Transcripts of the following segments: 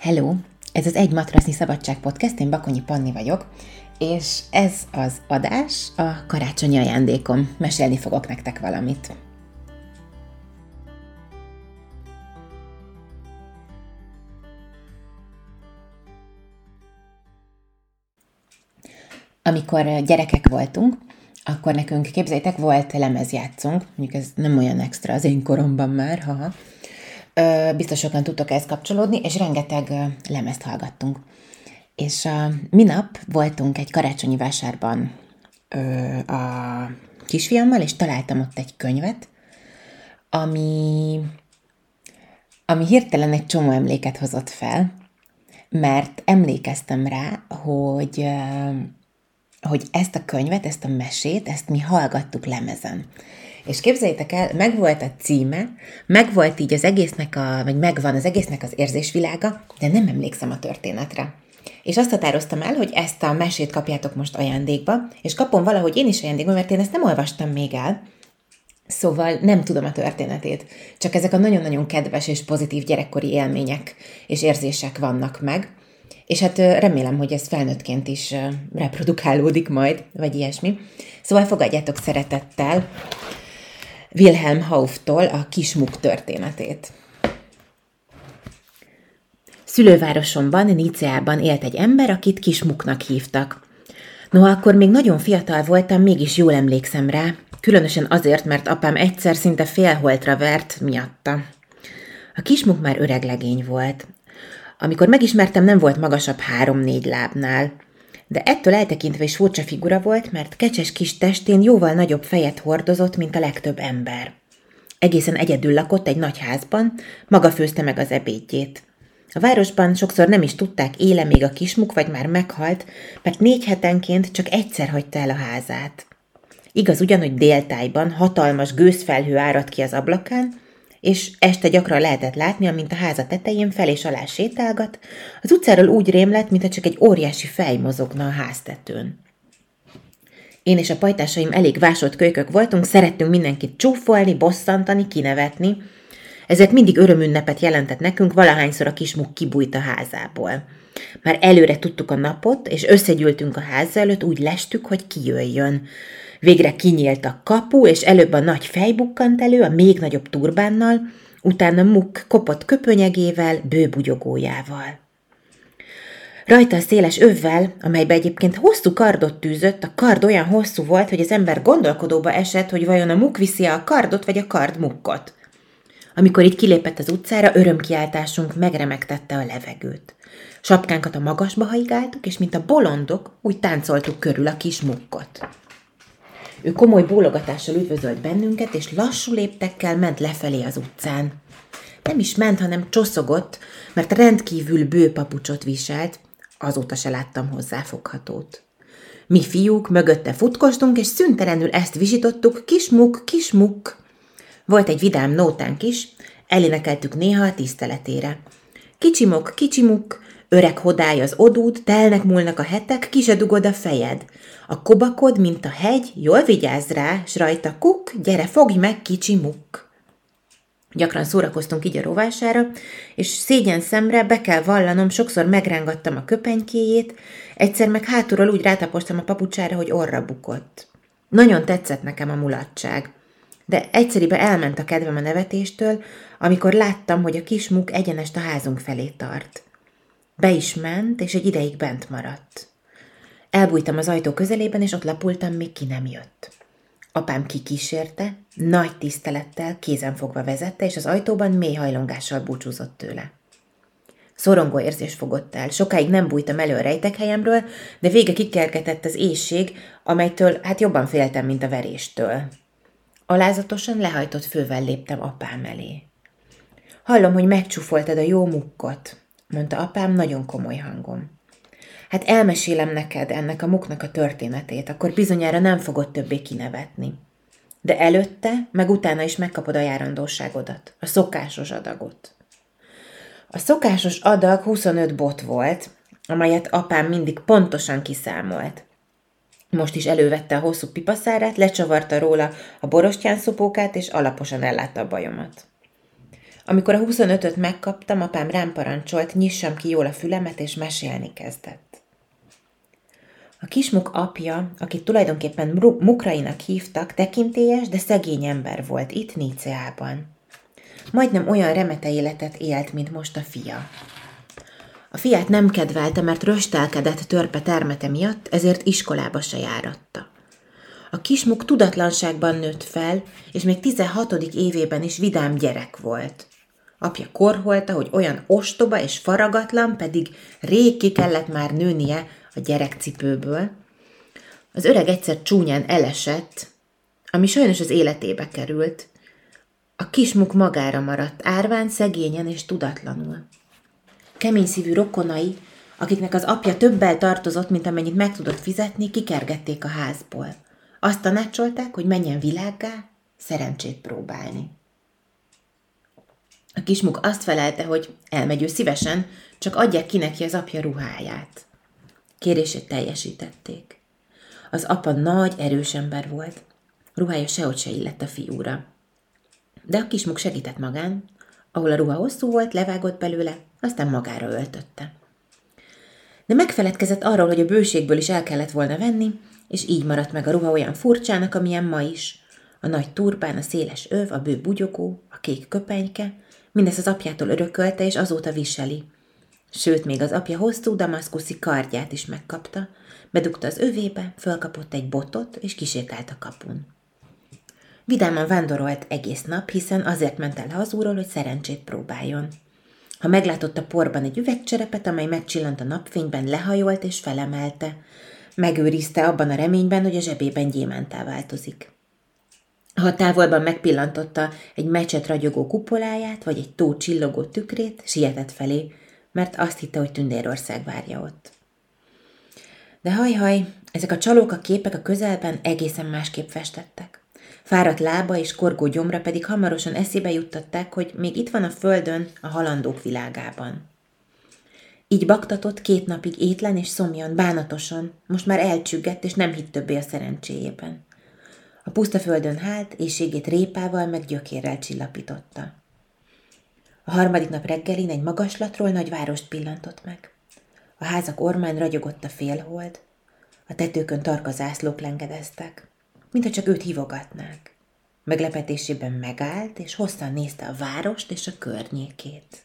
Hello! Ez az Egy Matrasznyi Szabadság Podcast, én Bakonyi Panni vagyok, és ez az adás a karácsonyi ajándékom. Mesélni fogok nektek valamit. Amikor gyerekek voltunk, akkor nekünk, képzeljétek, volt lemezjátszunk, mondjuk ez nem olyan extra az én koromban már, haha, biztos sokan tudtok ezt kapcsolódni, és rengeteg lemezt hallgattunk. És minap voltunk egy karácsonyi vásárban a kisfiammal, és találtam ott egy könyvet, ami, ami hirtelen egy csomó emléket hozott fel, mert emlékeztem rá, hogy, hogy ezt a könyvet, ezt a mesét, ezt mi hallgattuk lemezen. És képzeljétek el, megvolt a címe, megvolt így az egésznek a, vagy megvan az egésznek az érzésvilága, de nem emlékszem a történetre. És azt határoztam el, hogy ezt a mesét kapjátok most ajándékba, és kapom valahogy én is ajándékba, mert én ezt nem olvastam még el, Szóval nem tudom a történetét, csak ezek a nagyon-nagyon kedves és pozitív gyerekkori élmények és érzések vannak meg, és hát remélem, hogy ez felnőttként is reprodukálódik majd, vagy ilyesmi. Szóval fogadjátok szeretettel Wilhelm Hauftól a kismuk történetét. Szülővárosomban, Niceában élt egy ember, akit kismuknak hívtak. Noha akkor még nagyon fiatal voltam, mégis jól emlékszem rá, különösen azért, mert apám egyszer szinte félholtra vert miatta. A kismuk már öreg legény volt. Amikor megismertem, nem volt magasabb három-négy lábnál – de ettől eltekintve is furcsa figura volt, mert kecses kis testén jóval nagyobb fejet hordozott, mint a legtöbb ember. Egészen egyedül lakott egy nagy házban, maga főzte meg az ebédjét. A városban sokszor nem is tudták, éle még a kismuk, vagy már meghalt, mert négy hetenként csak egyszer hagyta el a házát. Igaz ugyan, hogy déltájban hatalmas gőzfelhő áradt ki az ablakán, és este gyakran lehetett látni, amint a háza tetején fel és alá sétálgat, az utcáról úgy rémlett, mintha csak egy óriási fej mozogna a háztetőn. Én és a pajtásaim elég vásolt kölykök voltunk, szerettünk mindenkit csúfolni, bosszantani, kinevetni, ezért mindig örömünnepet jelentett nekünk, valahányszor a kismuk kibújt a házából. Már előre tudtuk a napot, és összegyűltünk a ház előtt, úgy lestük, hogy kijöjjön. Végre kinyílt a kapu, és előbb a nagy fej bukkant elő, a még nagyobb turbánnal, utána Muk kopott köpönyegével, bőbugyogójával. Rajta a széles övvel, amelybe egyébként hosszú kardot tűzött, a kard olyan hosszú volt, hogy az ember gondolkodóba esett, hogy vajon a muk viszi a kardot, vagy a kard mukkot. Amikor így kilépett az utcára, örömkiáltásunk megremegtette a levegőt. Sapkánkat a magasba haigáltuk, és mint a bolondok, úgy táncoltuk körül a kis mukkot. Ő komoly bólogatással üdvözölt bennünket, és lassú léptekkel ment lefelé az utcán. Nem is ment, hanem csoszogott, mert rendkívül bő papucsot viselt, azóta se láttam hozzáfoghatót. Mi fiúk mögötte futkostunk, és szüntelenül ezt visítottuk, kismuk, kismuk. Volt egy vidám nótánk is, elénekeltük néha a tiszteletére. Kicsimok, kicsimuk, Öreg hodály az odúd, telnek múlnak a hetek, ki se dugod a fejed. A kobakod, mint a hegy, jól vigyázz rá, s rajta kuk, gyere, fogj meg, kicsi muk. Gyakran szórakoztunk így a rovására, és szégyen szemre be kell vallanom, sokszor megrángattam a köpenykéjét, egyszer meg hátulról úgy rátapostam a papucsára, hogy orra bukott. Nagyon tetszett nekem a mulatság, de egyszeribe elment a kedvem a nevetéstől, amikor láttam, hogy a kis muk egyenest a házunk felé tart. Be is ment, és egy ideig bent maradt. Elbújtam az ajtó közelében, és ott lapultam, míg ki nem jött. Apám kikísérte, nagy tisztelettel, kézenfogva vezette, és az ajtóban mély hajlongással búcsúzott tőle. Szorongó érzés fogott el. Sokáig nem bújtam elő a rejtek helyemről, de vége kikergetett az éjség, amelytől hát jobban féltem, mint a veréstől. Alázatosan lehajtott fővel léptem apám elé. Hallom, hogy megcsúfoltad a jó mukkot mondta apám nagyon komoly hangon. Hát elmesélem neked ennek a muknak a történetét, akkor bizonyára nem fogod többé kinevetni. De előtte, meg utána is megkapod a járandóságodat, a szokásos adagot. A szokásos adag 25 bot volt, amelyet apám mindig pontosan kiszámolt. Most is elővette a hosszú pipaszárát, lecsavarta róla a borostyán szopókát, és alaposan ellátta a bajomat. Amikor a 25-öt megkaptam, apám rám parancsolt, nyissam ki jól a fülemet, és mesélni kezdett. A kismuk apja, akit tulajdonképpen Mukrainak hívtak, tekintélyes, de szegény ember volt itt Níceában. Majdnem olyan remete életet élt, mint most a fia. A fiát nem kedvelte, mert röstelkedett törpe termete miatt, ezért iskolába se járatta. A kismuk tudatlanságban nőtt fel, és még 16. évében is vidám gyerek volt. Apja korholta, hogy olyan ostoba és faragatlan, pedig rég ki kellett már nőnie a gyerekcipőből. Az öreg egyszer csúnyán elesett, ami sajnos az életébe került. A kismuk magára maradt, árván, szegényen és tudatlanul. Kemény szívű rokonai, akiknek az apja többel tartozott, mint amennyit meg tudott fizetni, kikergették a házból. Azt tanácsolták, hogy menjen világgá, szerencsét próbálni. A kismuk azt felelte, hogy elmegy ő szívesen, csak adják ki neki az apja ruháját. Kérését teljesítették. Az apa nagy, erős ember volt. Ruhája sehogy se illett a fiúra. De a kismuk segített magán, ahol a ruha hosszú volt, levágott belőle, aztán magára öltötte. De megfeledkezett arról, hogy a bőségből is el kellett volna venni, és így maradt meg a ruha olyan furcsának, amilyen ma is. A nagy turbán, a széles öv, a bő bugyogó, a kék köpenyke, mindezt az apjától örökölte, és azóta viseli. Sőt, még az apja hosszú damaszkuszi kardját is megkapta, bedugta az övébe, fölkapott egy botot, és kisétált a kapun. Vidáman vándorolt egész nap, hiszen azért ment el hazúról, hogy szerencsét próbáljon. Ha meglátott a porban egy üvegcserepet, amely megcsillant a napfényben, lehajolt és felemelte. Megőrizte abban a reményben, hogy a zsebében gyémántá változik. Ha távolban megpillantotta egy mecset ragyogó kupoláját, vagy egy tó csillogó tükrét, sietett felé, mert azt hitte, hogy Tündérország várja ott. De haj-haj, ezek a csalók a képek a közelben egészen másképp festettek. Fáradt lába és korgó gyomra pedig hamarosan eszébe juttatták, hogy még itt van a földön, a halandók világában. Így baktatott két napig étlen és szomjan, bánatosan, most már elcsüggett és nem hitt többé a szerencséjében. A puszta földön hált, éjségét répával meg gyökérrel csillapította. A harmadik nap reggelin egy magaslatról nagy várost pillantott meg. A házak ormán ragyogott a félhold, a tetőkön tarka zászlók lengedeztek, mintha csak őt hívogatnák. Meglepetésében megállt, és hosszan nézte a várost és a környékét.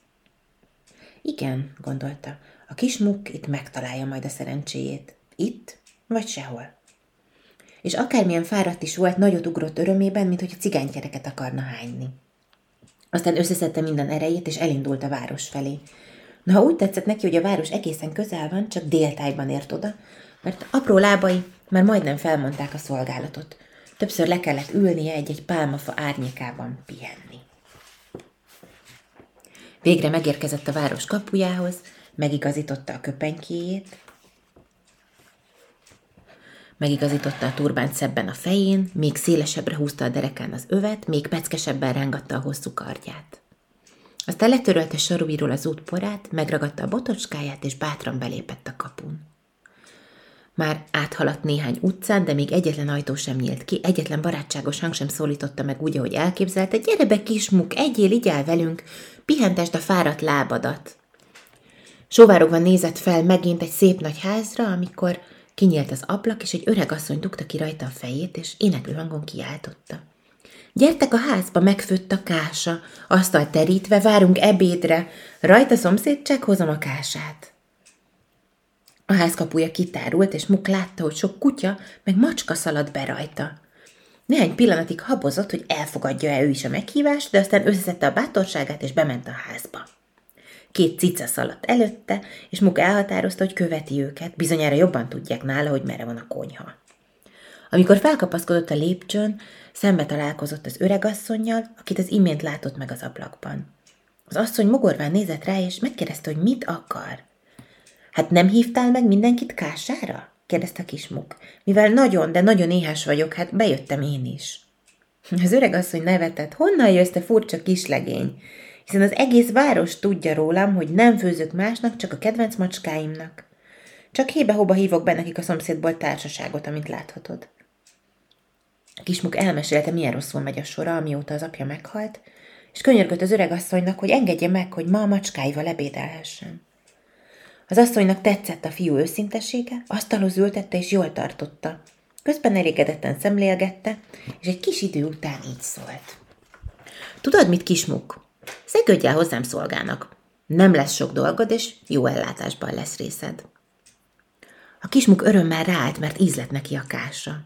Igen, gondolta, a kis muk itt megtalálja majd a szerencséjét. Itt, vagy sehol. És akármilyen fáradt is volt, nagyot ugrott örömében, mint hogy a cigánykereket akarna hányni. Aztán összeszedte minden erejét, és elindult a város felé. Na, ha úgy tetszett neki, hogy a város egészen közel van, csak déltájban ért oda, mert apró lábai már majdnem felmondták a szolgálatot. Többször le kellett ülnie egy-egy pálmafa árnyékában pihenni. Végre megérkezett a város kapujához, megigazította a köpenykéjét, megigazította a turbánt szebben a fején, még szélesebbre húzta a derekán az övet, még peckesebben rángatta a hosszú kardját. Aztán letörölte sarubíról az útporát, megragadta a botocskáját, és bátran belépett a kapun. Már áthaladt néhány utcán, de még egyetlen ajtó sem nyílt ki, egyetlen barátságos hang sem szólította meg úgy, ahogy elképzelte. Gyere be, kismuk, egyél, így el velünk, pihentesd a fáradt lábadat. Sóvárogva nézett fel megint egy szép nagy házra, amikor kinyílt az ablak, és egy öreg asszony dugta ki rajta a fejét, és éneklő hangon kiáltotta. Gyertek a házba, megfőtt a kása, asztal terítve, várunk ebédre, rajta szomszéd csak hozom a kását. A házkapuja kitárult, és Muk látta, hogy sok kutya meg macska szalad be rajta. Néhány pillanatig habozott, hogy elfogadja-e ő is a meghívást, de aztán összeszedte a bátorságát, és bement a házba. Két cica szaladt előtte, és Muk elhatározta, hogy követi őket, bizonyára jobban tudják nála, hogy merre van a konyha. Amikor felkapaszkodott a lépcsőn, szembe találkozott az öregasszonynal, akit az imént látott meg az ablakban. Az asszony mogorván nézett rá, és megkérdezte, hogy mit akar. Hát nem hívtál meg mindenkit kására? kérdezte a kismuk. Mivel nagyon, de nagyon éhes vagyok, hát bejöttem én is. Az öreg asszony nevetett, honnan jössz te furcsa kislegény? Hiszen az egész város tudja rólam, hogy nem főzök másnak, csak a kedvenc macskáimnak. Csak hébe-hóba hívok be nekik a szomszédból társaságot, amit láthatod. A kismuk elmesélte, milyen rosszul megy a sora, amióta az apja meghalt, és könyörgött az öregasszonynak, hogy engedje meg, hogy ma a macskáival ebédelhessen. Az asszonynak tetszett a fiú őszintesége, asztalhoz ültette és jól tartotta. Közben elégedetten szemlélgette, és egy kis idő után így szólt. Tudod mit, kismuk? Szegődj el hozzám szolgának. Nem lesz sok dolgod, és jó ellátásban lesz részed. A kismuk örömmel ráállt, mert ízlet neki a kásra.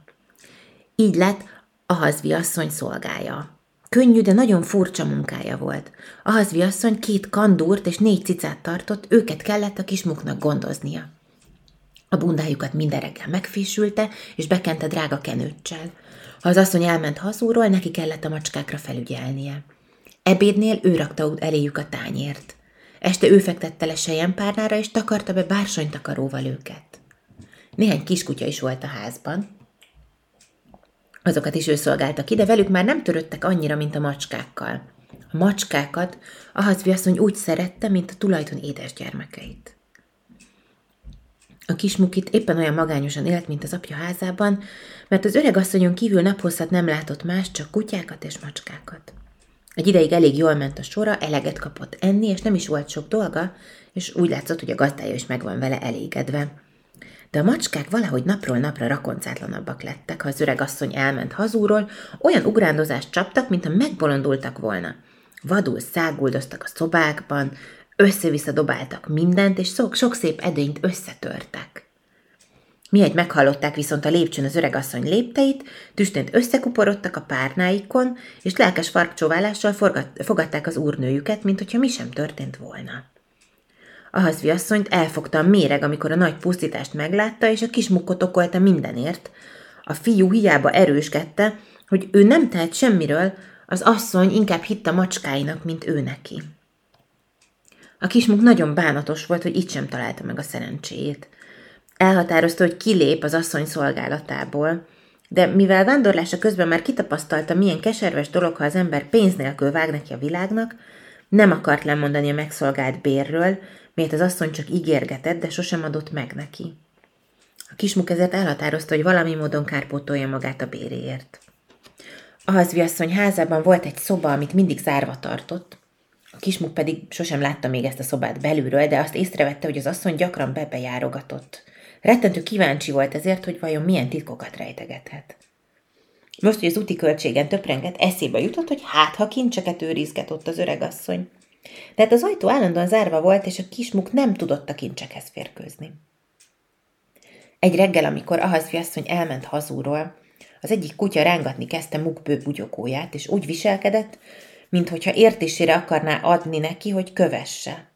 Így lett a hazvi asszony szolgája. Könnyű, de nagyon furcsa munkája volt. A hazvi asszony két kandúrt és négy cicát tartott, őket kellett a kismuknak gondoznia. A bundájukat minden reggel megfésülte, és bekente drága kenőccsel. Ha az asszony elment hazúról, neki kellett a macskákra felügyelnie. Ebédnél ő rakta eléjük a tányért. Este ő fektette le sejempárnára, és takarta be bársonytakaróval őket. Néhány kiskutya is volt a házban. Azokat is ő szolgálta ki, de velük már nem töröttek annyira, mint a macskákkal. A macskákat a hazviasszony úgy szerette, mint a tulajdon édes gyermekeit. A kismukit éppen olyan magányosan élt, mint az apja házában, mert az öreg asszonyon kívül naphosszat nem látott más, csak kutyákat és macskákat. Egy ideig elég jól ment a sora, eleget kapott enni, és nem is volt sok dolga, és úgy látszott, hogy a gazdája is meg van vele elégedve. De a macskák valahogy napról napra rakoncátlanabbak lettek, ha az öreg asszony elment hazúról, olyan ugrándozást csaptak, mintha megbolondultak volna. Vadul száguldoztak a szobákban, össze-vissza dobáltak mindent, és sok, sok szép edényt összetörtek. Mihegy meghallották viszont a lépcsőn az öregasszony lépteit, tüstént összekuporodtak a párnáikon, és lelkes farkcsóválással fogadták az úrnőjüket, mint hogyha mi sem történt volna. A hazvi asszonyt elfogta a méreg, amikor a nagy pusztítást meglátta, és a kis mukkot okolta mindenért. A fiú hiába erőskedte, hogy ő nem tehet semmiről, az asszony inkább hitt a macskáinak, mint ő neki. A kismuk nagyon bánatos volt, hogy itt sem találta meg a szerencséjét. Elhatározta, hogy kilép az asszony szolgálatából, de mivel vándorlása közben már kitapasztalta, milyen keserves dolog, ha az ember pénz nélkül vág neki a világnak, nem akart lemondani a megszolgált bérről, miért az asszony csak ígérgetett, de sosem adott meg neki. A kismuk ezért elhatározta, hogy valami módon kárpótolja magát a béréért. A hazviasszony házában volt egy szoba, amit mindig zárva tartott, a kismuk pedig sosem látta még ezt a szobát belülről, de azt észrevette, hogy az asszony gyakran bebejárogatott. Rettentő kíváncsi volt ezért, hogy vajon milyen titkokat rejtegethet. Most, hogy az úti költségen töprenget, eszébe jutott, hogy hát, ha kincseket őrizget ott az öregasszony. Tehát az ajtó állandóan zárva volt, és a kismuk nem tudott a kincsekhez férkőzni. Egy reggel, amikor Ahazvi asszony elment hazúról, az egyik kutya rángatni kezdte mukbő bugyogóját, és úgy viselkedett, minthogyha értésére akarná adni neki, hogy kövesse.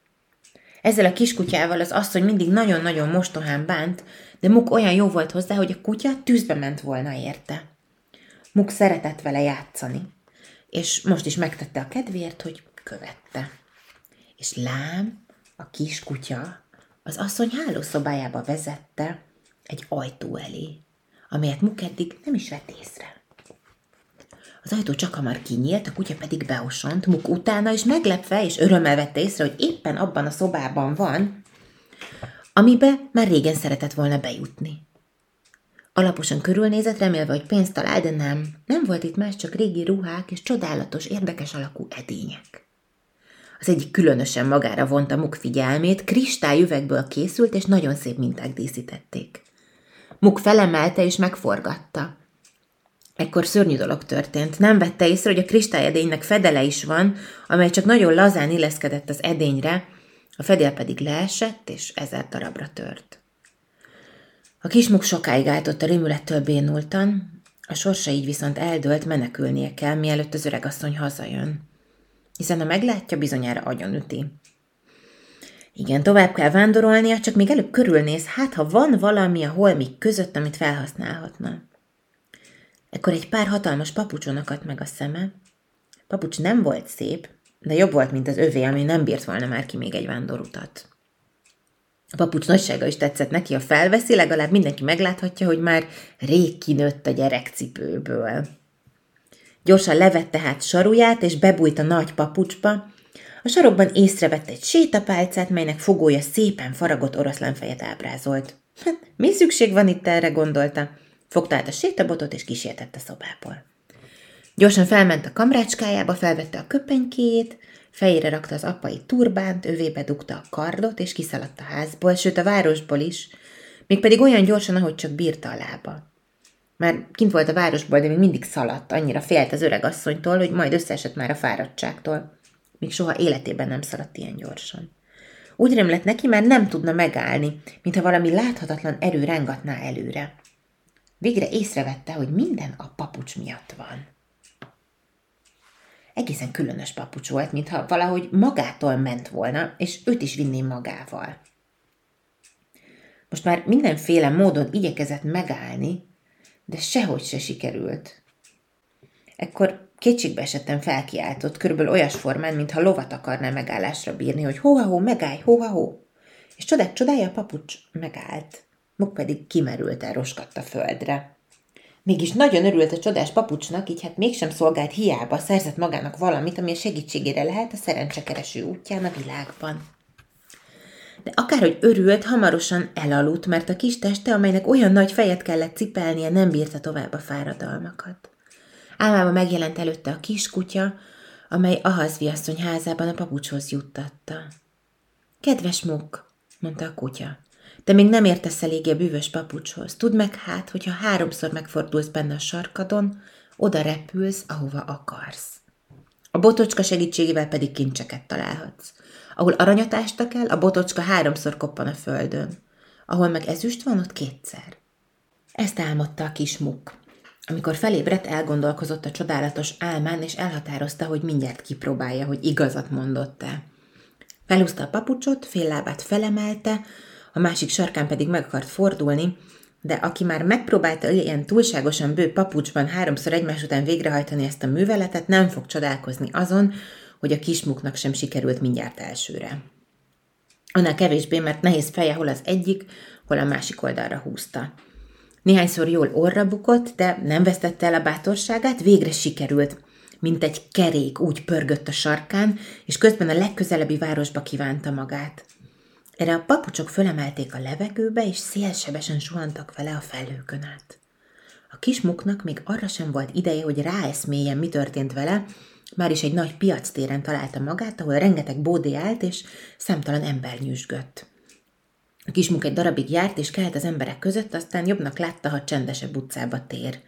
Ezzel a kiskutyával az asszony mindig nagyon-nagyon mostohán bánt, de Muk olyan jó volt hozzá, hogy a kutya tűzbe ment volna érte. Muk szeretett vele játszani, és most is megtette a kedvéért, hogy követte. És lám, a kis kutya az asszony hálószobájába vezette egy ajtó elé, amelyet Muk eddig nem is vett észre. Az ajtó csak hamar kinyílt, a kutya pedig beosont, Muk utána, és meglepve és örömmel vette észre, hogy éppen abban a szobában van, amibe már régen szeretett volna bejutni. Alaposan körülnézett, remélve, hogy pénzt talál, de nem. Nem volt itt más, csak régi ruhák és csodálatos, érdekes alakú edények. Az egyik különösen magára vonta Muk figyelmét, kristályüvegből készült, és nagyon szép minták díszítették. Muk felemelte és megforgatta. Ekkor szörnyű dolog történt. Nem vette észre, hogy a kristályedénynek fedele is van, amely csak nagyon lazán illeszkedett az edényre, a fedél pedig leesett, és ezer darabra tört. A kismuk sokáig álltott a rémülettől bénultan, a sorsa így viszont eldőlt, menekülnie kell, mielőtt az öregasszony hazajön. Hiszen ha meglátja, bizonyára agyonüti. Igen, tovább kell vándorolnia, csak még előbb körülnéz, hát ha van valami a holmik között, amit felhasználhatna. Ekkor egy pár hatalmas papucson akadt meg a szeme. Papucs nem volt szép, de jobb volt, mint az övé, ami nem bírt volna már ki még egy vándorutat. A papucs nagysága is tetszett neki, ha felveszi, legalább mindenki megláthatja, hogy már rég kinőtt a gyerekcipőből. Gyorsan levette hát saruját, és bebújt a nagy papucsba. A sarokban észrevett egy sétapálcát, melynek fogója szépen faragott oroszlánfejet ábrázolt. Hát, mi szükség van itt erre, gondolta. Fogta át a sétabotot, és kísértett a szobából. Gyorsan felment a kamrácskájába, felvette a köpenykéjét, fejére rakta az apai turbánt, övébe dugta a kardot, és kiszaladt a házból, sőt a városból is, mégpedig olyan gyorsan, ahogy csak bírta a lába. Már kint volt a városból, de még mindig szaladt, annyira félt az öreg asszonytól, hogy majd összeesett már a fáradtságtól. Még soha életében nem szaladt ilyen gyorsan. Úgy remlett neki, már nem tudna megállni, mintha valami láthatatlan erő rángatná előre. Végre észrevette, hogy minden a papucs miatt van. Egészen különös papucs volt, mintha valahogy magától ment volna, és őt is vinném magával. Most már mindenféle módon igyekezett megállni, de sehogy se sikerült. Ekkor kétségbe esettem felkiáltott, körülbelül olyas formán, mintha lovat akarná megállásra bírni, hogy hó-ha-hó, megállj, hó-ha-hó. És csodák csodája a papucs megállt. Muk pedig kimerült el, roskadt a földre. Mégis nagyon örült a csodás papucsnak, így hát mégsem szolgált hiába, szerzett magának valamit, ami a segítségére lehet a szerencsekereső útján a világban. De akárhogy örült, hamarosan elaludt, mert a kis teste, amelynek olyan nagy fejet kellett cipelnie, nem bírta tovább a fáradalmakat. Álmában megjelent előtte a kiskutya, amely Ahazvi asszony házában a papucshoz juttatta. Kedves muk, mondta a kutya, de még nem értesz eléggé a bűvös papucshoz. Tudd meg hát, hogyha háromszor megfordulsz benne a sarkadon, oda repülsz, ahova akarsz. A botocska segítségével pedig kincseket találhatsz. Ahol aranyat ástak a botocska háromszor koppan a földön. Ahol meg ezüst van, ott kétszer. Ezt álmodta a kis muk. Amikor felébredt, elgondolkozott a csodálatos álmán, és elhatározta, hogy mindjárt kipróbálja, hogy igazat mondott-e. Felhúzta a papucsot, fél lábát felemelte, a másik sarkán pedig meg akart fordulni, de aki már megpróbálta ilyen túlságosan bő papucsban háromszor egymás után végrehajtani ezt a műveletet, nem fog csodálkozni azon, hogy a kismuknak sem sikerült mindjárt elsőre. Annál kevésbé, mert nehéz feje hol az egyik, hol a másik oldalra húzta. Néhányszor jól orra bukott, de nem vesztette el a bátorságát, végre sikerült. Mint egy kerék úgy pörgött a sarkán, és közben a legközelebbi városba kívánta magát. Erre a papucsok fölemelték a levegőbe, és szélsebesen suhantak vele a felhőkön át. A kismuknak még arra sem volt ideje, hogy ráeszméljen, mi történt vele, már is egy nagy piac téren találta magát, ahol rengeteg bódé állt, és számtalan ember nyüzsgött. A kismuk egy darabig járt, és kelt az emberek között, aztán jobbnak látta, ha csendesebb utcába tér.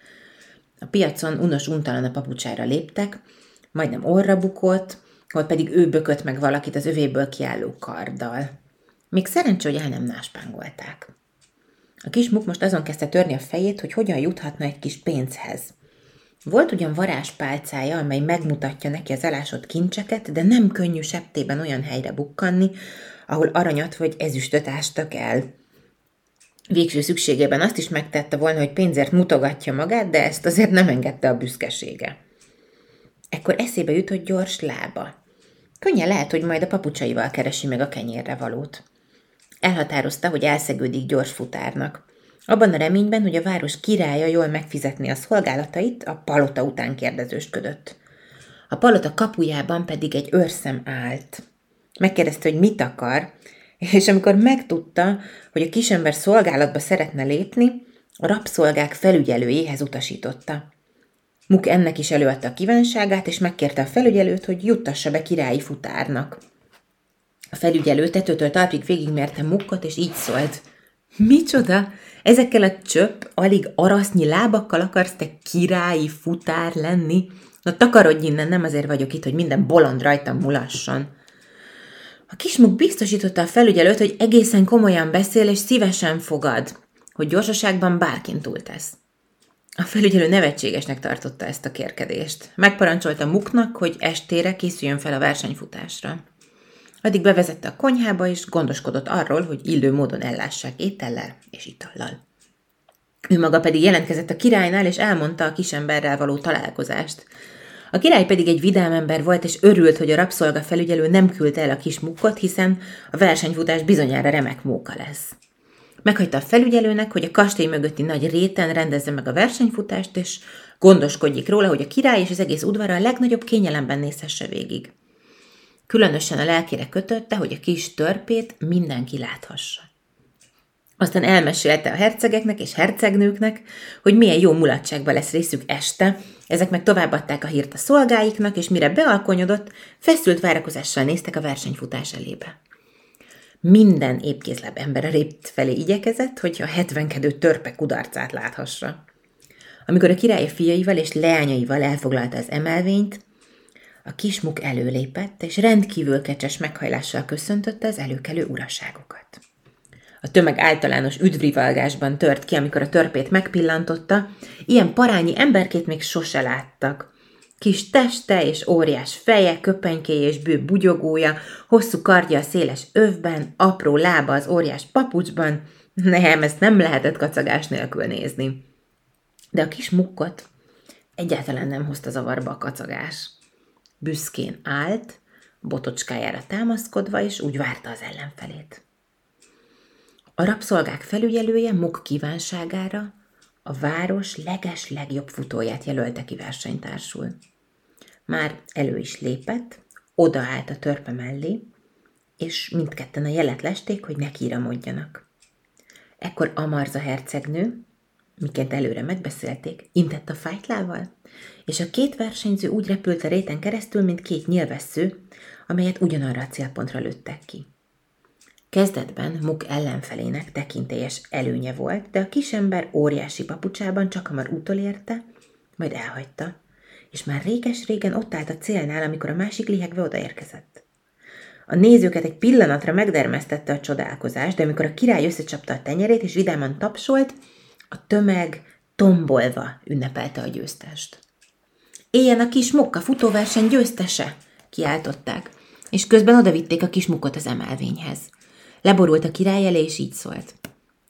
A piacon unos untalan a papucsára léptek, majdnem orra bukott, hol pedig ő bökött meg valakit az övéből kiálló karddal. Még szerencsé, hogy el nem náspángolták. A kismuk most azon kezdte törni a fejét, hogy hogyan juthatna egy kis pénzhez. Volt ugyan varázspálcája, amely megmutatja neki az elásott kincseket, de nem könnyű septében olyan helyre bukkanni, ahol aranyat vagy ezüstöt ástak el. Végső szükségében azt is megtette volna, hogy pénzért mutogatja magát, de ezt azért nem engedte a büszkesége. Ekkor eszébe jutott gyors lába. Könnyen lehet, hogy majd a papucsaival keresi meg a kenyérre valót. Elhatározta, hogy elszegődik gyors futárnak. Abban a reményben, hogy a város királya jól megfizetni a szolgálatait, a palota után kérdezősködött. A palota kapujában pedig egy őrszem állt. Megkérdezte, hogy mit akar, és amikor megtudta, hogy a kisember szolgálatba szeretne lépni, a rabszolgák felügyelőjéhez utasította. Muk ennek is előadta a kívánságát, és megkérte a felügyelőt, hogy juttassa be királyi futárnak. A felügyelő tetőtől talpig végigmérte Mukkot, és így szólt. Micsoda? Ezekkel a csöpp, alig arasznyi lábakkal akarsz te királyi futár lenni? Na takarodj innen, nem azért vagyok itt, hogy minden bolond rajtam mulasson. A kismuk biztosította a felügyelőt, hogy egészen komolyan beszél és szívesen fogad, hogy gyorsaságban bárkin túltesz. A felügyelő nevetségesnek tartotta ezt a kérkedést. Megparancsolta Muknak, hogy estére készüljön fel a versenyfutásra. Addig bevezette a konyhába, és gondoskodott arról, hogy illő módon ellássák étellel és itallal. Ő maga pedig jelentkezett a királynál, és elmondta a kisemberrel való találkozást. A király pedig egy vidám ember volt, és örült, hogy a rabszolga felügyelő nem küldte el a kis mukkot, hiszen a versenyfutás bizonyára remek móka lesz. Meghagyta a felügyelőnek, hogy a kastély mögötti nagy réten rendezze meg a versenyfutást, és gondoskodjék róla, hogy a király és az egész udvara a legnagyobb kényelemben nézhesse végig. Különösen a lelkére kötötte, hogy a kis törpét mindenki láthassa. Aztán elmesélte a hercegeknek és hercegnőknek, hogy milyen jó mulatságba lesz részük este, ezek meg továbbadták a hírt a szolgáiknak, és mire bealkonyodott, feszült várakozással néztek a versenyfutás elébe. Minden épkézláb ember a rét felé igyekezett, hogy a hetvenkedő törpe kudarcát láthassa. Amikor a király fiaival és leányaival elfoglalta az emelvényt, a kismuk előlépett, és rendkívül kecses meghajlással köszöntötte az előkelő uraságokat. A tömeg általános üdvrivalgásban tört ki, amikor a törpét megpillantotta, ilyen parányi emberkét még sose láttak. Kis teste és óriás feje, köpenykéje és bő bugyogója, hosszú kardja a széles övben, apró lába az óriás papucsban, nem, ezt nem lehetett kacagás nélkül nézni. De a kis mukkot egyáltalán nem hozta zavarba a kacagás. Büszkén állt, botocskájára támaszkodva, és úgy várta az ellenfelét. A rabszolgák felügyelője Muk kívánságára a város leges legjobb futóját jelölte ki versenytársul. Már elő is lépett, odaállt a törpe mellé, és mindketten a jelet lesték, hogy nekiramodjanak. Ekkor Amarza hercegnő, miként előre megbeszélték, intett a fájtlával, és a két versenyző úgy repült a réten keresztül, mint két nyilvessző, amelyet ugyanarra a célpontra lőttek ki. Kezdetben Muk ellenfelének tekintélyes előnye volt, de a kisember óriási papucsában csak hamar utolérte, majd elhagyta, és már réges-régen ott állt a célnál, amikor a másik lihegve odaérkezett. A nézőket egy pillanatra megdermesztette a csodálkozás, de amikor a király összecsapta a tenyerét és vidáman tapsolt, a tömeg tombolva ünnepelte a győztest. Éljen a kis mukka futóverseny győztese! kiáltották, és közben odavitték a kis mukkot az emelvényhez. Leborult a király elé, és így szólt.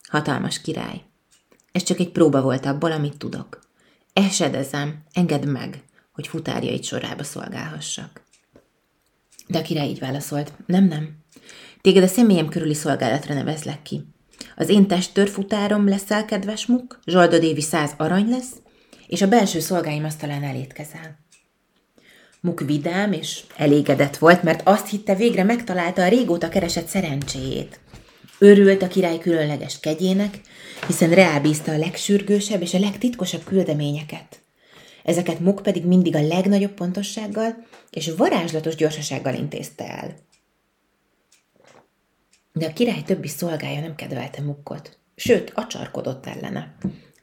Hatalmas király. Ez csak egy próba volt abból, amit tudok. Esedezem, engedd meg, hogy futárjait sorába szolgálhassak. De a király így válaszolt. Nem, nem. Téged a személyem körüli szolgálatra nevezlek ki. Az én testőrfutárom leszel, kedves muk, zsoldodévi száz arany lesz, és a belső szolgáim asztalán elétkezel. Muk vidám és elégedett volt, mert azt hitte végre megtalálta a régóta keresett szerencséjét. Örült a király különleges kegyének, hiszen reábízta a legsürgősebb és a legtitkosabb küldeményeket. Ezeket Muk pedig mindig a legnagyobb pontossággal és varázslatos gyorsasággal intézte el. De a király többi szolgája nem kedvelte Mukkot, sőt, acsarkodott ellene.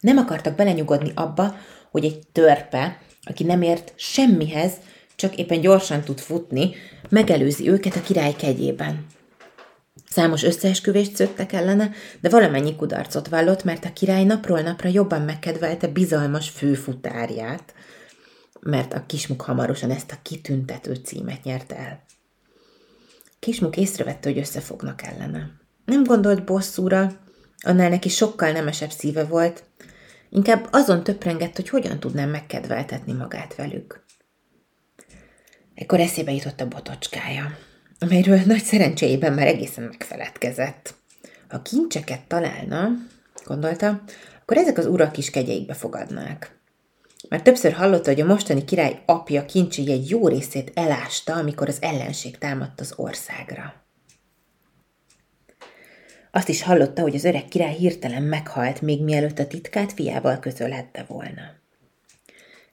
Nem akartak belenyugodni abba, hogy egy törpe, aki nem ért semmihez, csak éppen gyorsan tud futni, megelőzi őket a király kegyében. Számos összeesküvést szöktek ellene, de valamennyi kudarcot vallott, mert a király napról napra jobban megkedvelte bizalmas főfutárját, mert a kismuk hamarosan ezt a kitüntető címet nyerte el. Kismuk észrevette, hogy összefognak ellene. Nem gondolt bosszúra, annál neki sokkal nemesebb szíve volt, inkább azon töprengett, hogy hogyan tudnám megkedveltetni magát velük. Ekkor eszébe jutott a botocskája, amelyről nagy szerencséjében már egészen megfeledkezett. Ha kincseket találna, gondolta, akkor ezek az urak is kegyeikbe fogadnák. Mert többször hallotta, hogy a mostani király apja kincsei egy jó részét elásta, amikor az ellenség támadt az országra. Azt is hallotta, hogy az öreg király hirtelen meghalt, még mielőtt a titkát fiával közölhette volna.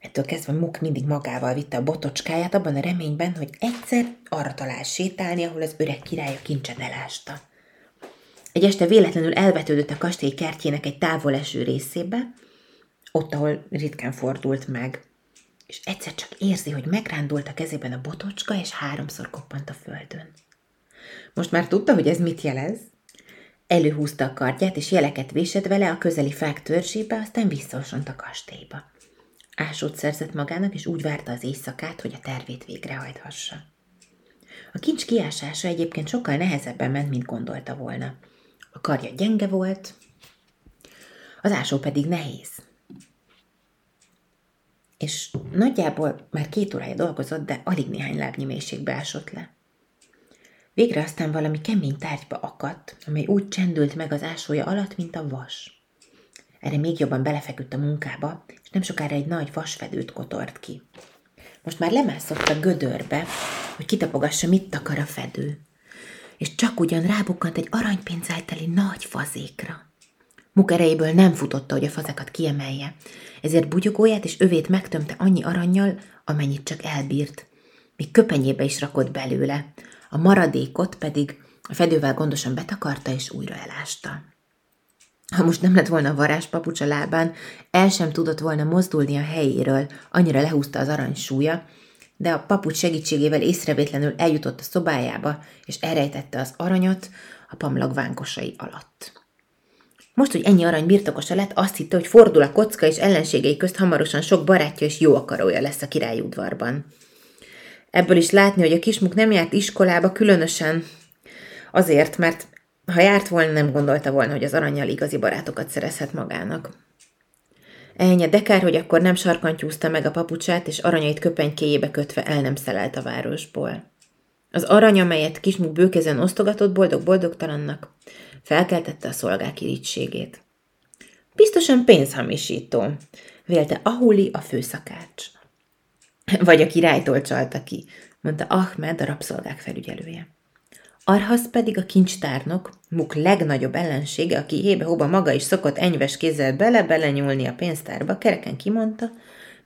Ettől kezdve Muk mindig magával vitte a botocskáját abban a reményben, hogy egyszer arra talál sétálni, ahol az öreg király a kincset elásta. Egy este véletlenül elvetődött a kastély kertjének egy távol eső részébe, ott, ahol ritkán fordult meg, és egyszer csak érzi, hogy megrándult a kezében a botocska, és háromszor koppant a földön. Most már tudta, hogy ez mit jelez. Előhúzta a kardját, és jeleket vésett vele a közeli fák törzsébe, aztán visszaosont a kastélyba. Ásót szerzett magának, és úgy várta az éjszakát, hogy a tervét végrehajthassa. A kincs kiásása egyébként sokkal nehezebben ment, mint gondolta volna. A karja gyenge volt, az ásó pedig nehéz. És nagyjából már két órája dolgozott, de alig néhány lábnyi mélységbe ásott le. Végre aztán valami kemény tárgyba akadt, amely úgy csendült meg az ásója alatt, mint a vas. Erre még jobban belefeküdt a munkába, és nem sokára egy nagy vasfedőt kotort ki. Most már lemászott a gödörbe, hogy kitapogassa, mit takar a fedő. és csak ugyan rábukkant egy aranypénzálteli nagy fazékra. Muk erejéből nem futotta, hogy a fazekat kiemelje, ezért bugyogóját és övét megtömte annyi aranyjal, amennyit csak elbírt. Még köpenyébe is rakott belőle, a maradékot pedig a fedővel gondosan betakarta és újra elásta. Ha most nem lett volna varázspapucs a lábán, el sem tudott volna mozdulni a helyéről, annyira lehúzta az arany súlya, de a papucs segítségével észrevétlenül eljutott a szobájába, és elrejtette az aranyat a pamlag vánkosai alatt. Most, hogy ennyi arany birtokosa lett, azt hitte, hogy fordul a kocka, és ellenségei közt hamarosan sok barátja és jó akarója lesz a királyi udvarban. Ebből is látni, hogy a kismuk nem járt iskolába, különösen azért, mert ha járt volna, nem gondolta volna, hogy az aranyjal igazi barátokat szerezhet magának. Ennyi, de kár, hogy akkor nem sarkantyúzta meg a papucsát, és aranyait köpenykéjébe kötve el nem szelelt a városból. Az arany, amelyet kismuk bőkezen osztogatott boldog-boldogtalannak, felkeltette a szolgák irítségét. Biztosan pénzhamisító, vélte Ahuli a főszakács. Vagy a királytól csalta ki, mondta Ahmed a rabszolgák felügyelője. Arhasz pedig a kincstárnok, Muk legnagyobb ellensége, aki hébe-hóba maga is szokott enyves kézzel bele-belenyúlni a pénztárba, kereken kimondta,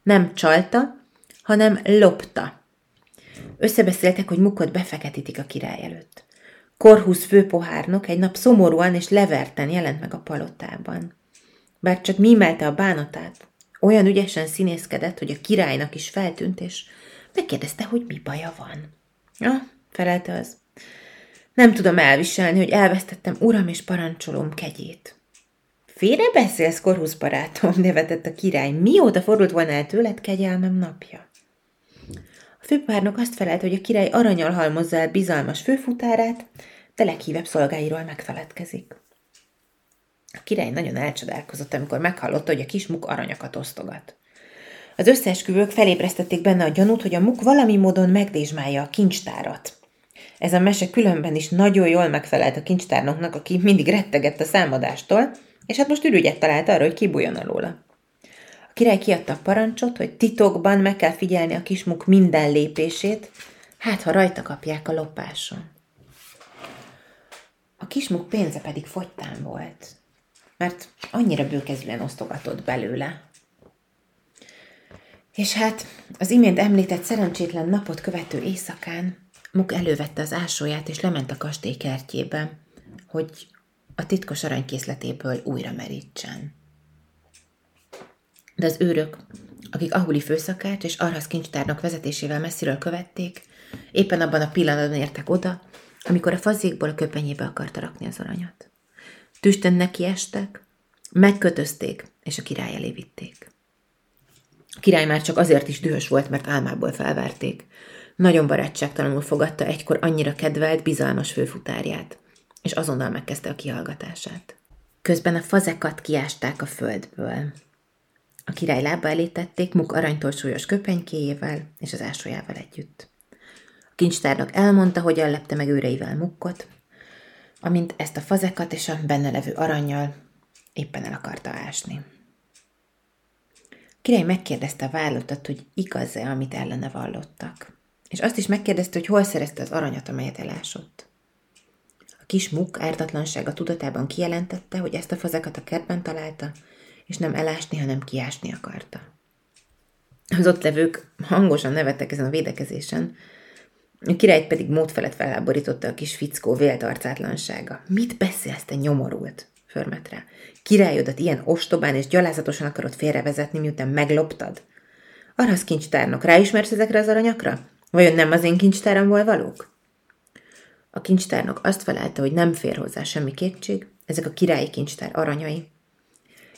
nem csalta, hanem lopta. Összebeszéltek, hogy Mukot befeketítik a király előtt. Korhusz főpohárnok egy nap szomorúan és leverten jelent meg a palotában. Bár csak mímelte a bánatát, olyan ügyesen színészkedett, hogy a királynak is feltűnt, és megkérdezte, hogy mi baja van. Ja, felelte az. Nem tudom elviselni, hogy elvesztettem uram és parancsolom kegyét. Félre beszélsz, korhusz barátom, nevetett a király. Mióta fordult volna el tőled kegyelmem napja? A főpárnok azt felelt, hogy a király aranyal halmozza el bizalmas főfutárát, de leghívebb szolgáiról megfeledkezik. A király nagyon elcsodálkozott, amikor meghallotta, hogy a kis muk aranyakat osztogat. Az összeesküvők felébresztették benne a gyanút, hogy a muk valami módon megdésmálja a kincstárat. Ez a mese különben is nagyon jól megfelelt a kincstárnoknak, aki mindig rettegett a számadástól, és hát most ürügyet talált arra, hogy kibújjon alóla. A király kiadta a parancsot, hogy titokban meg kell figyelni a kismuk minden lépését, hát ha rajta kapják a lopáson. A kismuk pénze pedig fogytán volt, mert annyira bőkezűen osztogatott belőle. És hát az imént említett szerencsétlen napot követő éjszakán Muk elővette az ásóját, és lement a kastély kertjébe, hogy a titkos aranykészletéből újra merítsen. De az őrök, akik Ahuli főszakács és Arhasz kincstárnak vezetésével messziről követték, éppen abban a pillanatban értek oda, amikor a fazékból a köpenyébe akarta rakni az aranyat. Tüsten neki megkötözték, és a király elé vitték. A király már csak azért is dühös volt, mert álmából felverték. Nagyon barátságtalanul fogadta egykor annyira kedvelt, bizalmas főfutárját, és azonnal megkezdte a kihallgatását. Közben a fazekat kiásták a földből. A király lába elé tették Muk aranytól súlyos köpenykéjével és az ásójával együtt. A kincstárnak elmondta, hogyan lepte meg őreivel Mukkot, amint ezt a fazekat és a benne levő aranyjal éppen el akarta ásni. A király megkérdezte a vállottat, hogy igaz-e, amit ellene vallottak és azt is megkérdezte, hogy hol szerezte az aranyat, amelyet elásott. A kis muk ártatlansága tudatában kijelentette, hogy ezt a fazekat a kertben találta, és nem elásni, hanem kiásni akarta. Az ott levők hangosan nevettek ezen a védekezésen, a királyt pedig mód felett felháborította a kis fickó vélt arcátlansága. Mit beszélsz, te nyomorult? Förmet rá. Királyodat ilyen ostobán és gyalázatosan akarod félrevezetni, miután megloptad? Arra kincstárnok, ráismersz ezekre az aranyakra? Vajon nem az én kincstáromból valók? A kincstárnok azt felelte, hogy nem fér hozzá semmi kétség, ezek a királyi kincstár aranyai.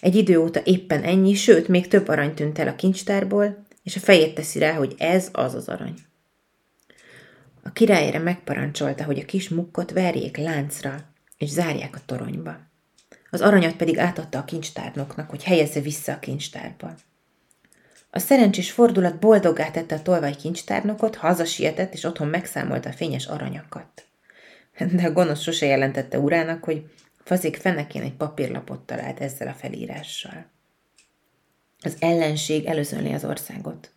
Egy idő óta éppen ennyi, sőt, még több arany tűnt el a kincstárból, és a fejét teszi rá, hogy ez az az arany. A királyra megparancsolta, hogy a kis mukkot verjék láncra, és zárják a toronyba. Az aranyat pedig átadta a kincstárnoknak, hogy helyezze vissza a kincstárba. A szerencsés fordulat boldoggá tette a tolvaj kincstárnokot, hazasietett, és otthon megszámolta a fényes aranyakat. De a gonosz sose jelentette urának, hogy fazék fenekén egy papírlapot talált ezzel a felírással. Az ellenség előzölni az országot.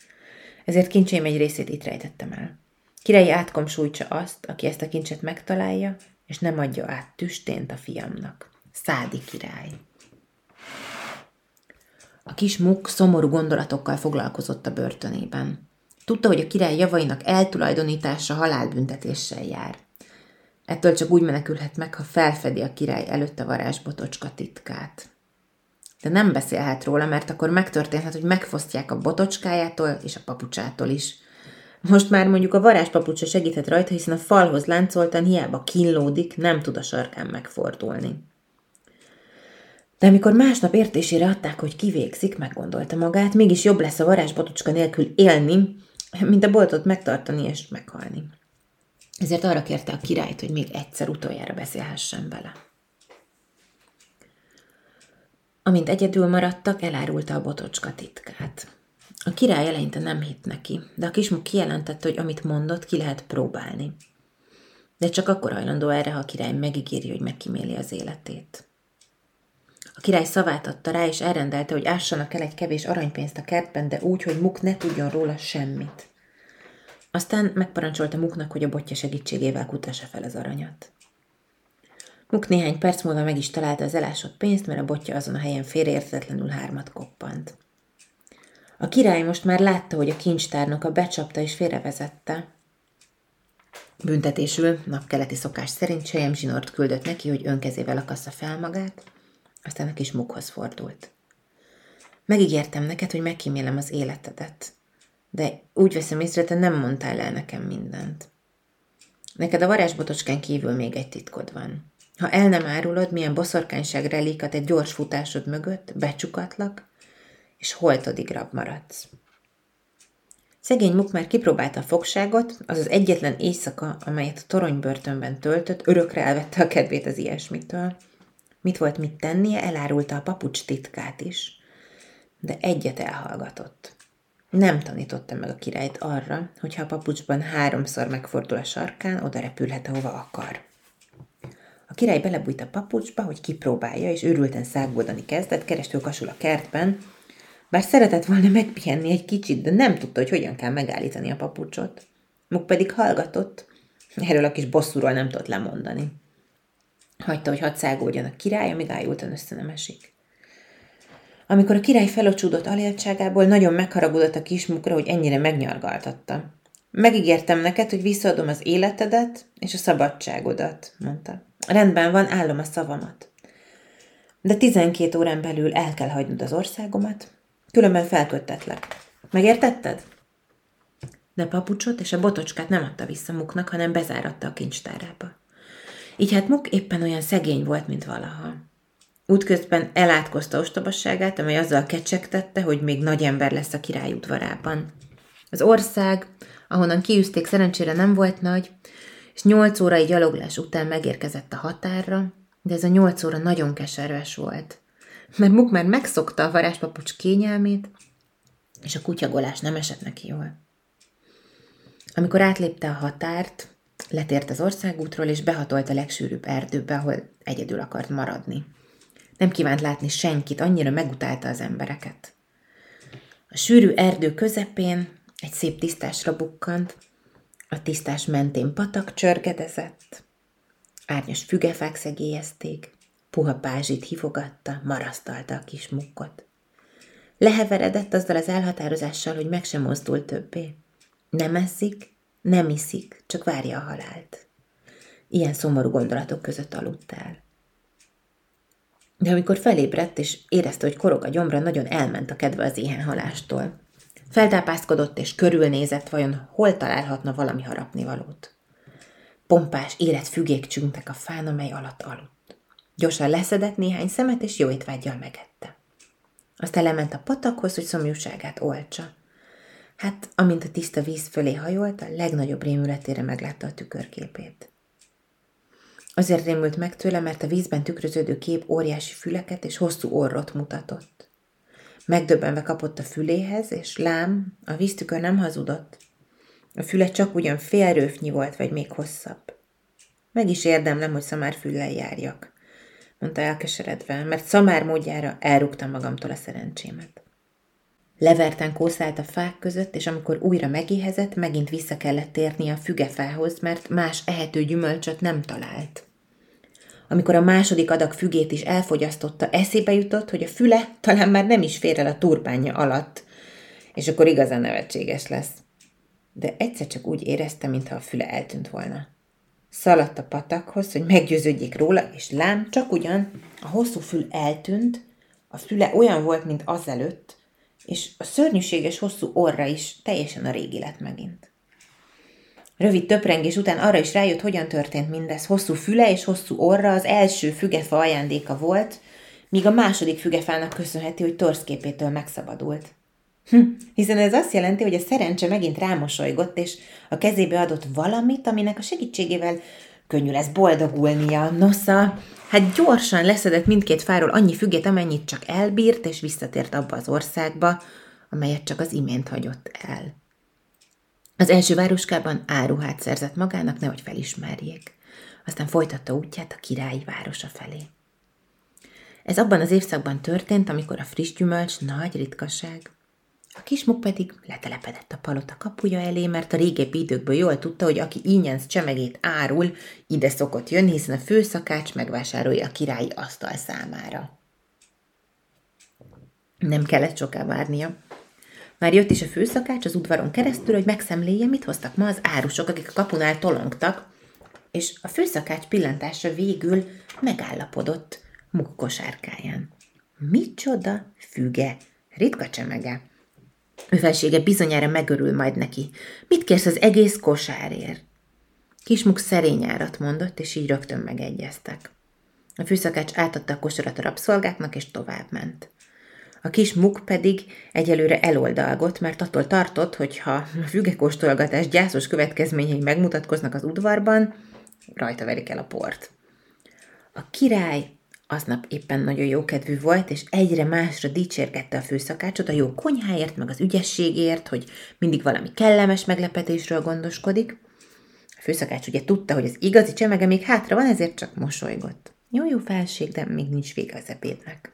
Ezért kincsém egy részét itt rejtettem el. Királyi átkom sújtsa azt, aki ezt a kincset megtalálja, és nem adja át tüstént a fiamnak. Szádi király. A kis muk szomorú gondolatokkal foglalkozott a börtönében. Tudta, hogy a király javainak eltulajdonítása halálbüntetéssel jár. Ettől csak úgy menekülhet meg, ha felfedi a király előtt a varázsbotocska titkát. De nem beszélhet róla, mert akkor megtörténhet, hogy megfosztják a botocskájától és a papucsától is. Most már mondjuk a varázspapucsa segíthet rajta, hiszen a falhoz láncoltan hiába kínlódik, nem tud a sarkán megfordulni. De amikor másnap értésére adták, hogy kivégzik, meggondolta magát, mégis jobb lesz a varázsbotocska nélkül élni, mint a boltot megtartani és meghalni. Ezért arra kérte a királyt, hogy még egyszer utoljára beszélhessen vele. Amint egyedül maradtak, elárulta a botocska titkát. A király eleinte nem hitt neki, de a kismuk kijelentette, hogy amit mondott, ki lehet próbálni. De csak akkor hajlandó erre, ha a király megígéri, hogy megkíméli az életét. A király szavát adta rá, és elrendelte, hogy ássanak el egy kevés aranypénzt a kertben, de úgy, hogy Muk ne tudjon róla semmit. Aztán megparancsolta Muknak, hogy a botja segítségével kutassa fel az aranyat. Muk néhány perc múlva meg is találta az elásott pénzt, mert a botja azon a helyen félreértetlenül hármat koppant. A király most már látta, hogy a kincstárnok a becsapta és félrevezette. Büntetésül napkeleti szokás szerint Sejem zsinort küldött neki, hogy önkezével akassza fel magát, aztán a kis mukhoz fordult. Megígértem neked, hogy megkímélem az életedet, de úgy veszem észre, te nem mondtál el nekem mindent. Neked a varázsbotocskán kívül még egy titkod van. Ha el nem árulod, milyen boszorkányság relikat egy gyors futásod mögött, becsukatlak, és holtodig rab maradsz. Szegény Muk már kipróbálta a fogságot, az az egyetlen éjszaka, amelyet a toronybörtönben töltött, örökre elvette a kedvét az ilyesmitől. Mit volt mit tennie, elárulta a papucs titkát is. De egyet elhallgatott. Nem tanította meg a királyt arra, hogy ha a papucsban háromszor megfordul a sarkán, oda repülhet, ahova akar. A király belebújt a papucsba, hogy kipróbálja, és őrülten szágódani kezdett, kerestül kasul a kertben, bár szeretett volna megpihenni egy kicsit, de nem tudta, hogy hogyan kell megállítani a papucsot. Muk pedig hallgatott, erről a kis bosszúról nem tudott lemondani. Hagyta, hogy hadd szágódjon a király, amíg ájultan össze nem esik. Amikor a király felocsúdott aléltságából, nagyon megharagudott a kismukra, hogy ennyire megnyargaltatta. Megígértem neked, hogy visszaadom az életedet és a szabadságodat, mondta. Rendben van, állom a szavamat. De tizenkét órán belül el kell hagynod az országomat, Különben felköttetlek. Megértetted? De papucsot és a botocskát nem adta vissza Muknak, hanem bezáratta a kincstárába. Így hát Muk éppen olyan szegény volt, mint valaha. Útközben elátkozta ostobasságát, amely azzal kecsegtette, hogy még nagy ember lesz a király udvarában. Az ország, ahonnan kiűzték, szerencsére nem volt nagy, és nyolc órai gyaloglás után megérkezett a határra, de ez a nyolc óra nagyon keserves volt mert Muk már megszokta a varázspapucs kényelmét, és a kutyagolás nem esett neki jól. Amikor átlépte a határt, letért az országútról, és behatolt a legsűrűbb erdőbe, ahol egyedül akart maradni. Nem kívánt látni senkit, annyira megutálta az embereket. A sűrű erdő közepén egy szép tisztásra bukkant, a tisztás mentén patak csörgedezett, árnyas fügefák szegélyezték, Puha pázsit hifogatta, marasztalta a kis mukkot. Leheveredett azzal az elhatározással, hogy meg sem mozdul többé. Nem eszik, nem iszik, csak várja a halált. Ilyen szomorú gondolatok között aludt el. De amikor felébredt és érezte, hogy korog a gyomra, nagyon elment a kedve az éhenhalástól. Feltápászkodott és körülnézett, vajon hol találhatna valami harapnivalót. Pompás, élet fügék csüngtek a fán, amely alatt aludt. Gyorsan leszedett néhány szemet, és jó étvágyjal megette. Aztán lement a patakhoz, hogy szomjúságát olcsa. Hát, amint a tiszta víz fölé hajolt, a legnagyobb rémületére meglátta a tükörképét. Azért rémült meg tőle, mert a vízben tükröződő kép óriási füleket és hosszú orrot mutatott. Megdöbbenve kapott a füléhez, és lám, a víztükör nem hazudott. A füle csak ugyan félrőfnyi volt, vagy még hosszabb. Meg is érdemlem, hogy szamár füllel járjak mondta elkeseredve, mert szamár módjára elrúgtam magamtól a szerencsémet. Leverten kószált a fák között, és amikor újra megéhezett, megint vissza kellett térni a fügefához, mert más ehető gyümölcsöt nem talált. Amikor a második adag fügét is elfogyasztotta, eszébe jutott, hogy a füle talán már nem is fér el a turbánja alatt, és akkor igazán nevetséges lesz. De egyszer csak úgy érezte, mintha a füle eltűnt volna. Szaladt a patakhoz, hogy meggyőződjék róla, és lám, csak ugyan a hosszú fül eltűnt, a füle olyan volt, mint azelőtt, és a szörnyűséges hosszú orra is teljesen a régi lett megint. Rövid töprengés után arra is rájött, hogyan történt mindez. Hosszú füle és hosszú orra az első fügefa ajándéka volt, míg a második fügefának köszönheti, hogy torszképétől megszabadult. Hm, hiszen ez azt jelenti, hogy a szerencse megint rámosolygott, és a kezébe adott valamit, aminek a segítségével könnyű lesz boldogulnia. Nosza, hát gyorsan leszedett mindkét fáról annyi fügét, amennyit csak elbírt, és visszatért abba az országba, amelyet csak az imént hagyott el. Az első városkában áruhát szerzett magának, nehogy felismerjék. Aztán folytatta útját a királyi városa felé. Ez abban az évszakban történt, amikor a friss gyümölcs nagy ritkaság. A kismuk pedig letelepedett a palota kapuja elé, mert a régebbi időkből jól tudta, hogy aki ínyenc csemegét árul, ide szokott jönni, hiszen a főszakács megvásárolja a királyi asztal számára. Nem kellett soká várnia. Már jött is a főszakács az udvaron keresztül, hogy megszemléje, mit hoztak ma az árusok, akik a kapunál tolongtak, és a főszakács pillantása végül megállapodott muk kosárkáján. Micsoda füge, ritka csemege. Ő felsége bizonyára megörül majd neki. Mit kérsz az egész kosárért? Kismuk szerény árat mondott, és így rögtön megegyeztek. A fűszakács átadta a kosarat a rabszolgáknak, és tovább ment. A kis muk pedig egyelőre eloldalgott, mert attól tartott, hogy ha a fügekóstolgatás gyászos következményei megmutatkoznak az udvarban, rajta verik el a port. A király aznap éppen nagyon jókedvű volt, és egyre másra dicsérgette a főszakácsot a jó konyháért, meg az ügyességért, hogy mindig valami kellemes meglepetésről gondoskodik. A főszakács ugye tudta, hogy az igazi csemege még hátra van, ezért csak mosolygott. Jó, jó felség, de még nincs vége az ebédnek.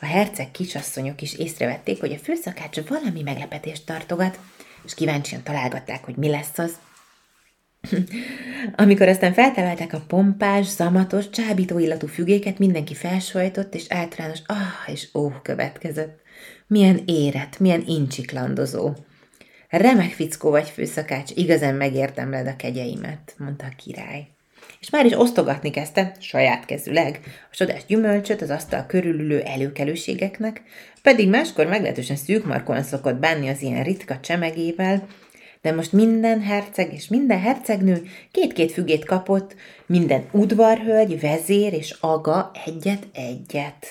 A herceg kisasszonyok is észrevették, hogy a főszakács valami meglepetést tartogat, és kíváncsian találgatták, hogy mi lesz az. Amikor aztán feltalálták a pompás, zamatos, csábító illatú fügéket, mindenki felsajtott, és általános ah és ó következett. Milyen éret, milyen incsiklandozó. Remek fickó vagy, főszakács, igazán megérdemled a kegyeimet, mondta a király és már is osztogatni kezdte, saját kezüleg, a csodás gyümölcsöt az asztal körülülő előkelőségeknek, pedig máskor meglehetősen szűkmarkon szokott bánni az ilyen ritka csemegével, de most minden herceg és minden hercegnő két-két fügét kapott, minden udvarhölgy, vezér és aga egyet-egyet.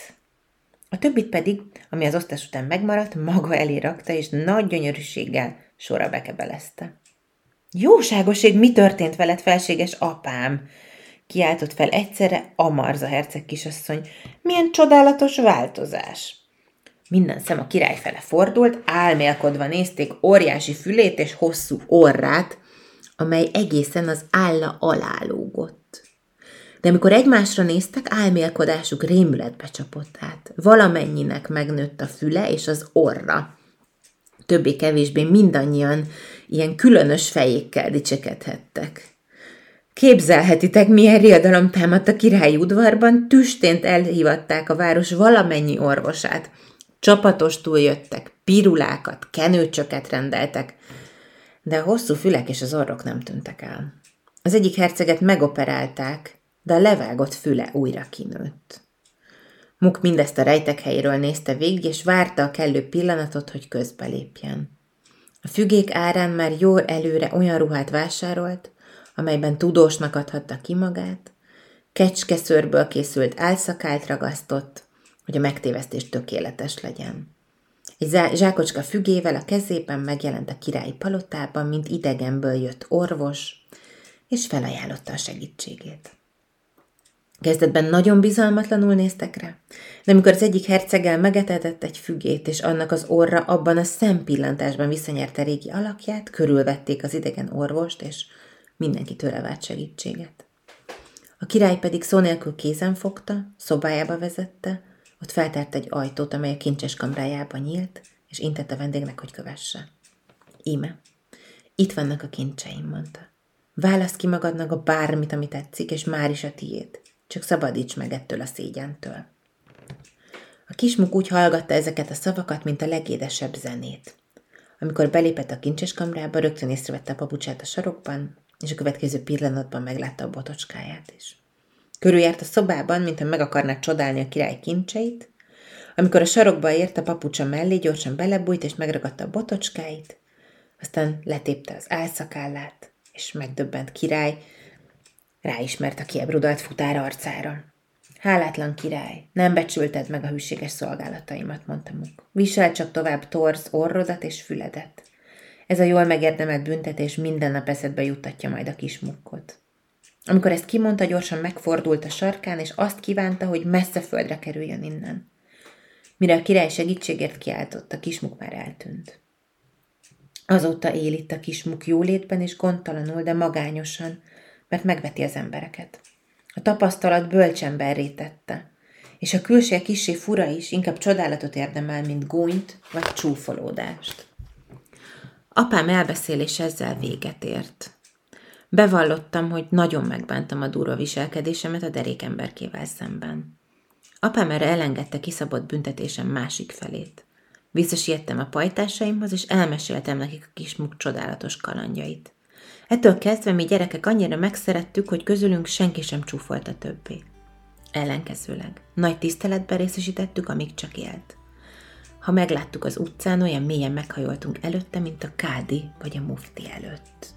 A többit pedig, ami az osztás után megmaradt, maga elé rakta, és nagy gyönyörűséggel sorra bekebelezte. Jóságoség, mi történt veled, felséges apám? Kiáltott fel egyszerre Amarza herceg kisasszony. Milyen csodálatos változás! Minden szem a király fele fordult, álmélkodva nézték óriási fülét és hosszú orrát, amely egészen az álla alá lógott. De amikor egymásra néztek, álmélkodásuk rémületbe csapott át. Valamennyinek megnőtt a füle és az orra. Többé-kevésbé mindannyian ilyen különös fejékkel dicsekedhettek. Képzelhetitek, milyen riadalom támadt a királyi udvarban, tüstént elhívatták a város valamennyi orvosát. Csapatostul jöttek, pirulákat, kenőcsöket rendeltek, de a hosszú fülek és az orrok nem tűntek el. Az egyik herceget megoperálták, de a levágott füle újra kinőtt. Muk mindezt a rejtek helyéről nézte végig, és várta a kellő pillanatot, hogy közbelépjen. A fügék árán már jól előre olyan ruhát vásárolt, amelyben tudósnak adhatta ki magát, kecskeszőrből készült álszakált ragasztott, hogy a megtévesztés tökéletes legyen. Egy zsákocska fügével a kezében megjelent a királyi palotában, mint idegenből jött orvos, és felajánlotta a segítségét. Kezdetben nagyon bizalmatlanul néztek rá, de amikor az egyik herceggel megetetett egy fügét, és annak az orra abban a szempillantásban visszanyerte régi alakját, körülvették az idegen orvost, és mindenki tőle várt segítséget. A király pedig szó nélkül kézen fogta, szobájába vezette, ott feltárt egy ajtót, amely a kincses kamrájába nyílt, és intett a vendégnek, hogy kövesse. Íme, itt vannak a kincseim, mondta. Válasz ki magadnak a bármit, ami tetszik, és már is a tiéd. Csak szabadíts meg ettől a szégyentől. A kismuk úgy hallgatta ezeket a szavakat, mint a legédesebb zenét. Amikor belépett a kincses kamrába, rögtön észrevette a papucsát a sarokban, és a következő pillanatban meglátta a botocskáját is. Körüljárt a szobában, mintha meg akarná csodálni a király kincseit, amikor a sarokba ért a papucsa mellé, gyorsan belebújt és megragadta a botocskáit, aztán letépte az álszakállát, és megdöbbent király ráismert a kiebrudalt futár arcára. Hálátlan király, nem becsülted meg a hűséges szolgálataimat, mondta Muk. Visel csak tovább torz orrodat és füledet. Ez a jól megérdemelt büntetés minden nap eszedbe juttatja majd a kis mukkot. Amikor ezt kimondta, gyorsan megfordult a sarkán, és azt kívánta, hogy messze földre kerüljön innen. Mire a király segítségért kiáltott, a kismuk már eltűnt. Azóta él itt a kismuk jólétben és gondtalanul, de magányosan, mert megveti az embereket. A tapasztalat bölcsemberré tette, és a külső kisé fura is inkább csodálatot érdemel, mint gúnyt vagy csúfolódást. Apám elbeszélés ezzel véget ért. Bevallottam, hogy nagyon megbántam a durva viselkedésemet a derékemberkével szemben. Apám erre elengedte kiszabott büntetésem másik felét. Visszasiettem a pajtásaimhoz, és elmeséltem nekik a kismuk csodálatos kalandjait. Ettől kezdve mi gyerekek annyira megszerettük, hogy közülünk senki sem csúfolta többé. Ellenkezőleg, nagy tiszteletben részesítettük, amíg csak élt. Ha megláttuk az utcán, olyan mélyen meghajoltunk előtte, mint a kádi vagy a mufti előtt.